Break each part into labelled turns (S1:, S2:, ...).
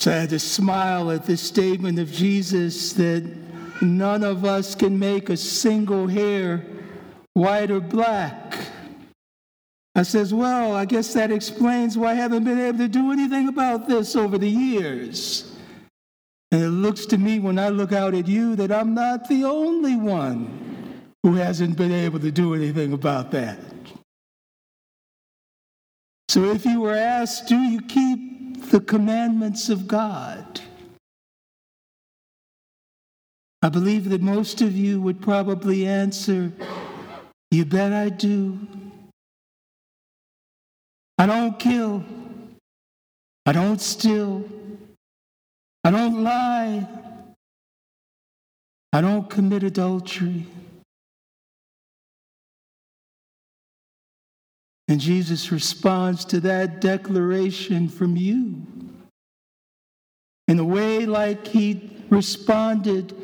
S1: So I had to smile at this statement of Jesus that none of us can make a single hair white or black. I says, well, I guess that explains why I haven't been able to do anything about this over the years. And it looks to me when I look out at you that I'm not the only one who hasn't been able to do anything about that. So if you were asked, do you keep the commandments of God? I believe that most of you would probably answer, You bet I do. I don't kill. I don't steal. I don't lie. I don't commit adultery. And Jesus responds to that declaration from you in a way like he responded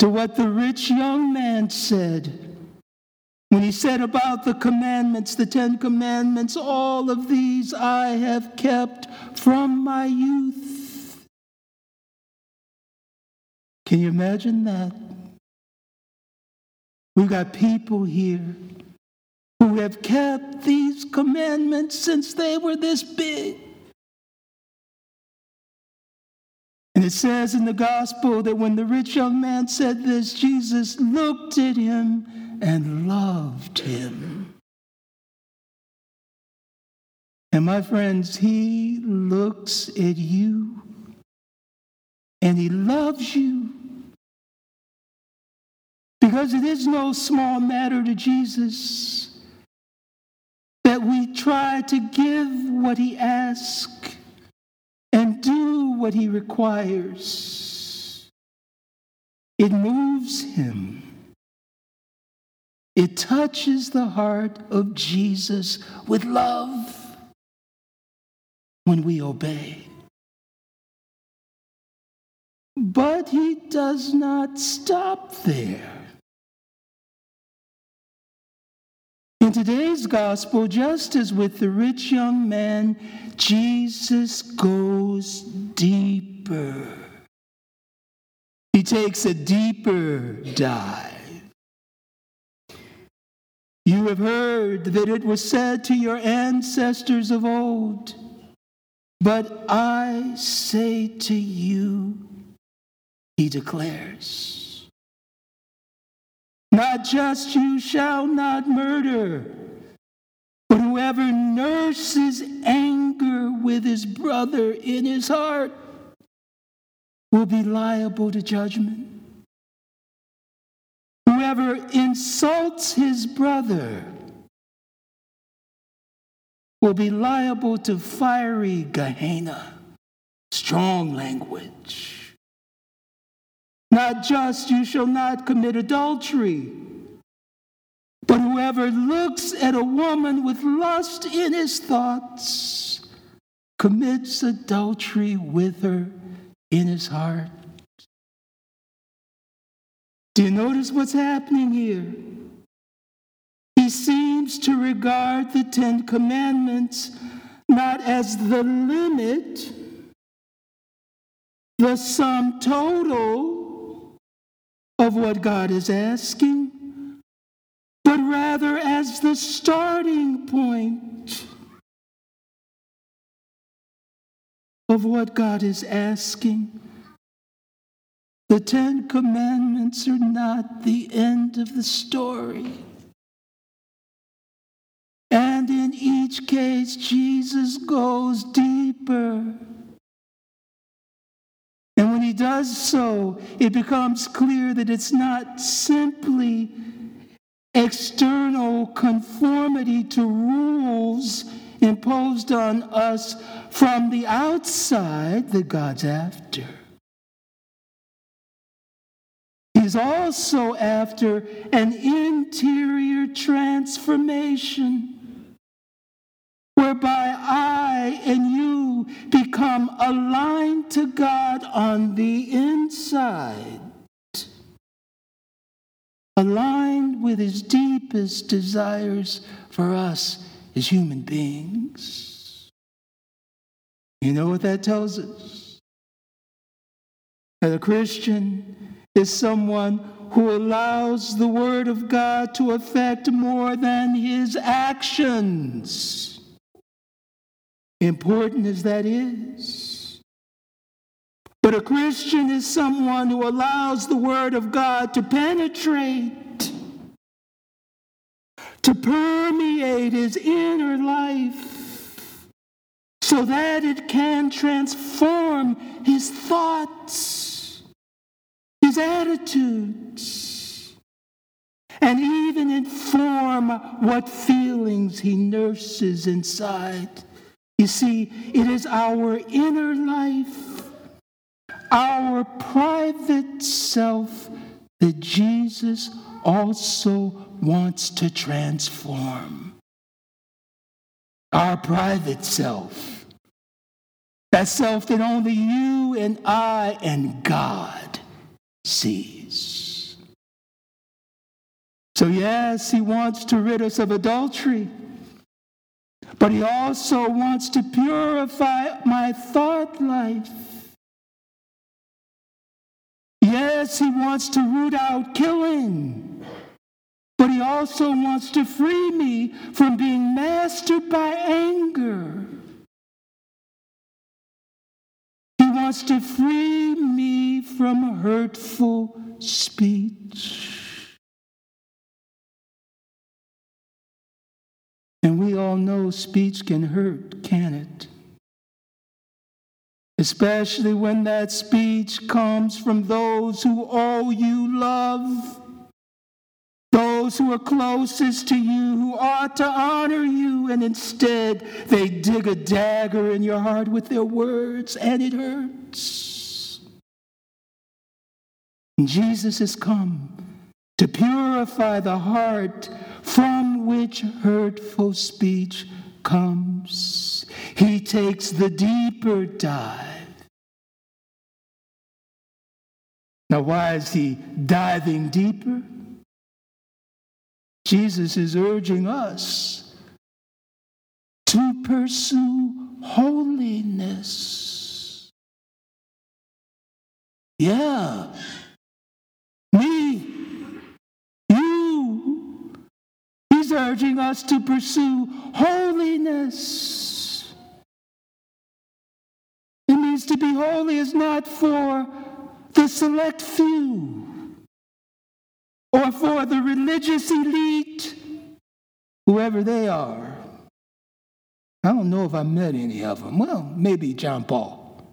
S1: to what the rich young man said when he said about the commandments, the Ten Commandments, all of these I have kept from my youth. Can you imagine that? We've got people here have kept these commandments since they were this big. And it says in the gospel that when the rich young man said this, Jesus looked at him and loved him. And my friends, he looks at you and he loves you. Because it is no small matter to Jesus try to give what he asks and do what he requires. It moves him. It touches the heart of Jesus with love when we obey. But he does not stop there. In today's gospel, just as with the rich young man, Jesus goes deeper. He takes a deeper dive. You have heard that it was said to your ancestors of old, but I say to you, he declares. Not just you shall not murder, but whoever nurses anger with his brother in his heart will be liable to judgment. Whoever insults his brother will be liable to fiery Gehenna, strong language. Not just you shall not commit adultery, but whoever looks at a woman with lust in his thoughts commits adultery with her in his heart. Do you notice what's happening here? He seems to regard the Ten Commandments not as the limit, the sum total of what God is asking, but rather as the starting point of what God is asking. The Ten Commandments are not the end of the story. And in each case, Jesus goes deeper and when he does so, it becomes clear that it's not simply external conformity to rules imposed on us from the outside that God's after. He's also after an interior transformation whereby I and you become aligned to God on the inside, aligned with His deepest desires for us as human beings. You know what that tells us? That a Christian is someone who allows the Word of God to affect more than his actions. Important as that is. But a Christian is someone who allows the Word of God to penetrate, to permeate his inner life, so that it can transform his thoughts, his attitudes, and even inform what feelings he nurses inside. You see, it is our inner life, our private self that Jesus also wants to transform. Our private self. That self that only you and I and God sees. So, yes, he wants to rid us of adultery. But he also wants to purify my thought life. Yes, he wants to root out killing. But he also wants to free me from being mastered by anger. He wants to free me from hurtful speech. And we all know speech can hurt, can it? Especially when that speech comes from those who owe you love, those who are closest to you, who ought to honor you, and instead they dig a dagger in your heart with their words, and it hurts. Jesus has come to purify the heart from which hurtful speech comes. He takes the deeper dive. Now, why is he diving deeper? Jesus is urging us to pursue holiness. Yeah, me, urging us to pursue holiness. It means to be holy is not for the select few or for the religious elite, whoever they are. I don't know if I met any of them. Well, maybe John Paul.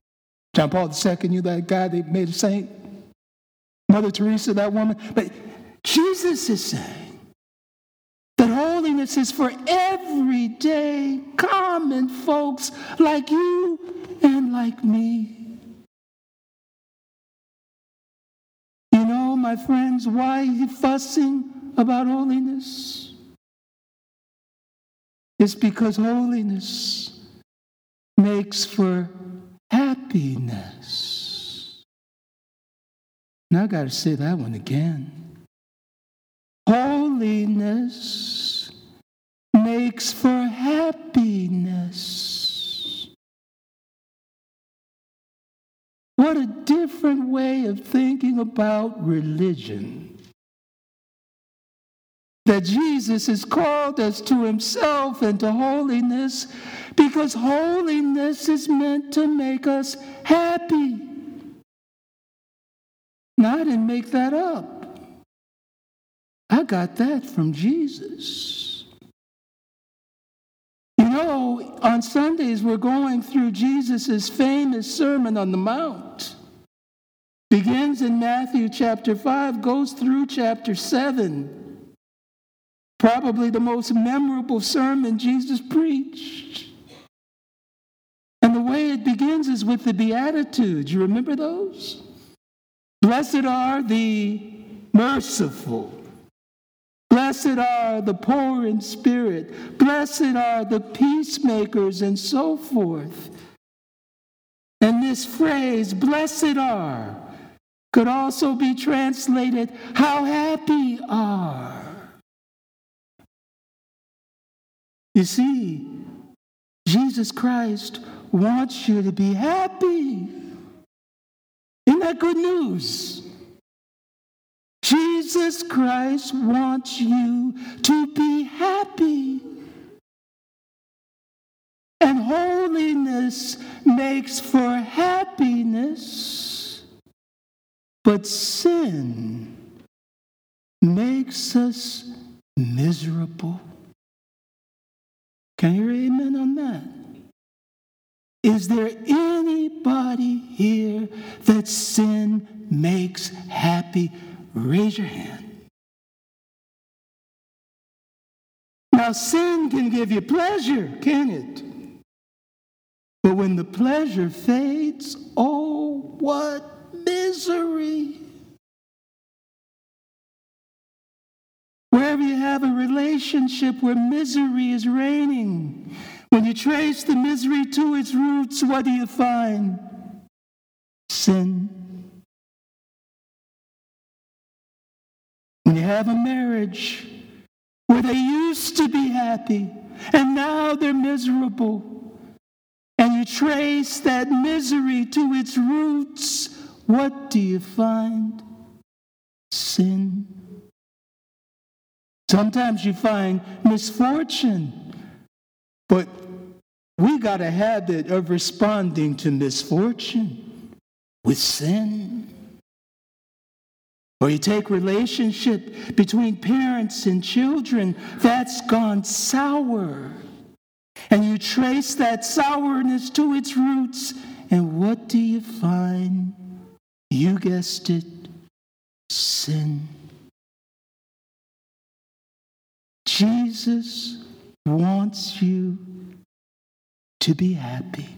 S1: John Paul II, you that guy they made a saint? Mother Teresa, that woman. But Jesus is saying, that holiness is for everyday, common folks like you and like me. You know, my friends, why are you fussing about holiness? It's because holiness makes for happiness. Now I got to say that one again. Holiness makes for happiness. What a different way of thinking about religion. That Jesus has called us to himself and to holiness because holiness is meant to make us happy. Now, I didn't make that up. I got that from Jesus. Know, on Sundays, we're going through Jesus' famous Sermon on the Mount. Begins in Matthew chapter 5, goes through chapter 7. Probably the most memorable sermon Jesus preached. And the way it begins is with the Beatitudes. You remember those? Blessed are the merciful. Blessed are the poor in spirit. Blessed are the peacemakers, and so forth. And this phrase, blessed are, could also be translated, how happy are. You see, Jesus Christ wants you to be happy. Isn't that good news? Jesus Christ wants you to be happy. And holiness makes for happiness, but sin makes us miserable. Can you hear amen on that? Is there anybody here that sin makes happy? Raise your hand. Now, sin can give you pleasure, can it? But when the pleasure fades, oh, what misery! Wherever you have a relationship where misery is reigning, when you trace the misery to its roots, what do you find? Sin. Have a marriage where they used to be happy and now they're miserable, and you trace that misery to its roots, what do you find? Sin. Sometimes you find misfortune, but we got a habit of responding to misfortune with sin. Or you take relationship between parents and children that's gone sour. And you trace that sourness to its roots, and what do you find? You guessed it, sin. Jesus wants you to be happy.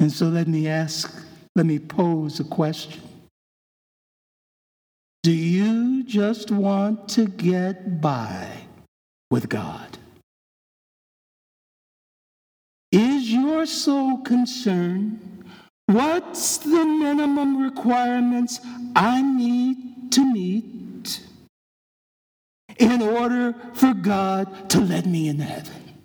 S1: And so let me ask, let me pose a question. Do you just want to get by with God? Is your sole concern What's the minimum requirements I need to meet in order for God to let me in heaven.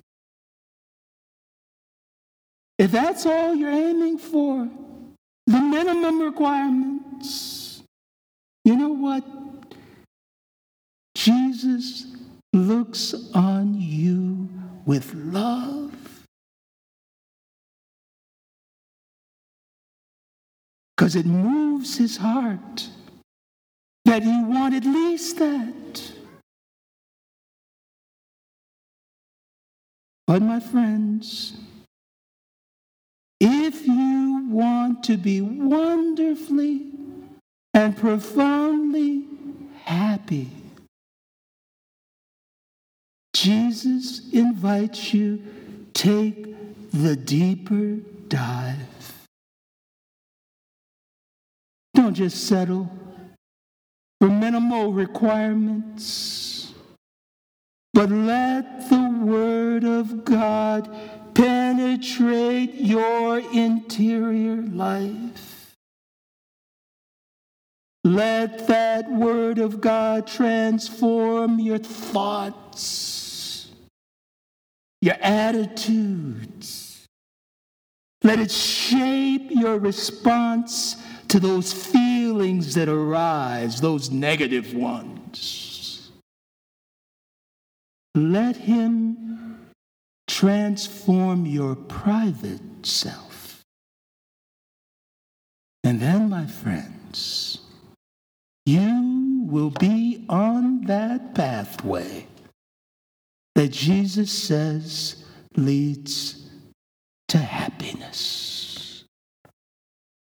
S1: If that's all you're aiming for, the minimum requirements, you know what? Jesus looks on you with love. Because it moves his heart that you want at least that. But, my friends, if you want to be wonderfully and profoundly happy, Jesus invites you take the deeper dive. Don't just settle for minimal requirements but let the Word of God penetrate your interior life. Let that Word of God transform your thoughts, your attitudes. Let it shape your response to those feelings that arise, those negative ones. Let Him transform your private self. And then, my friends, you will be on that pathway that Jesus says leads to happiness.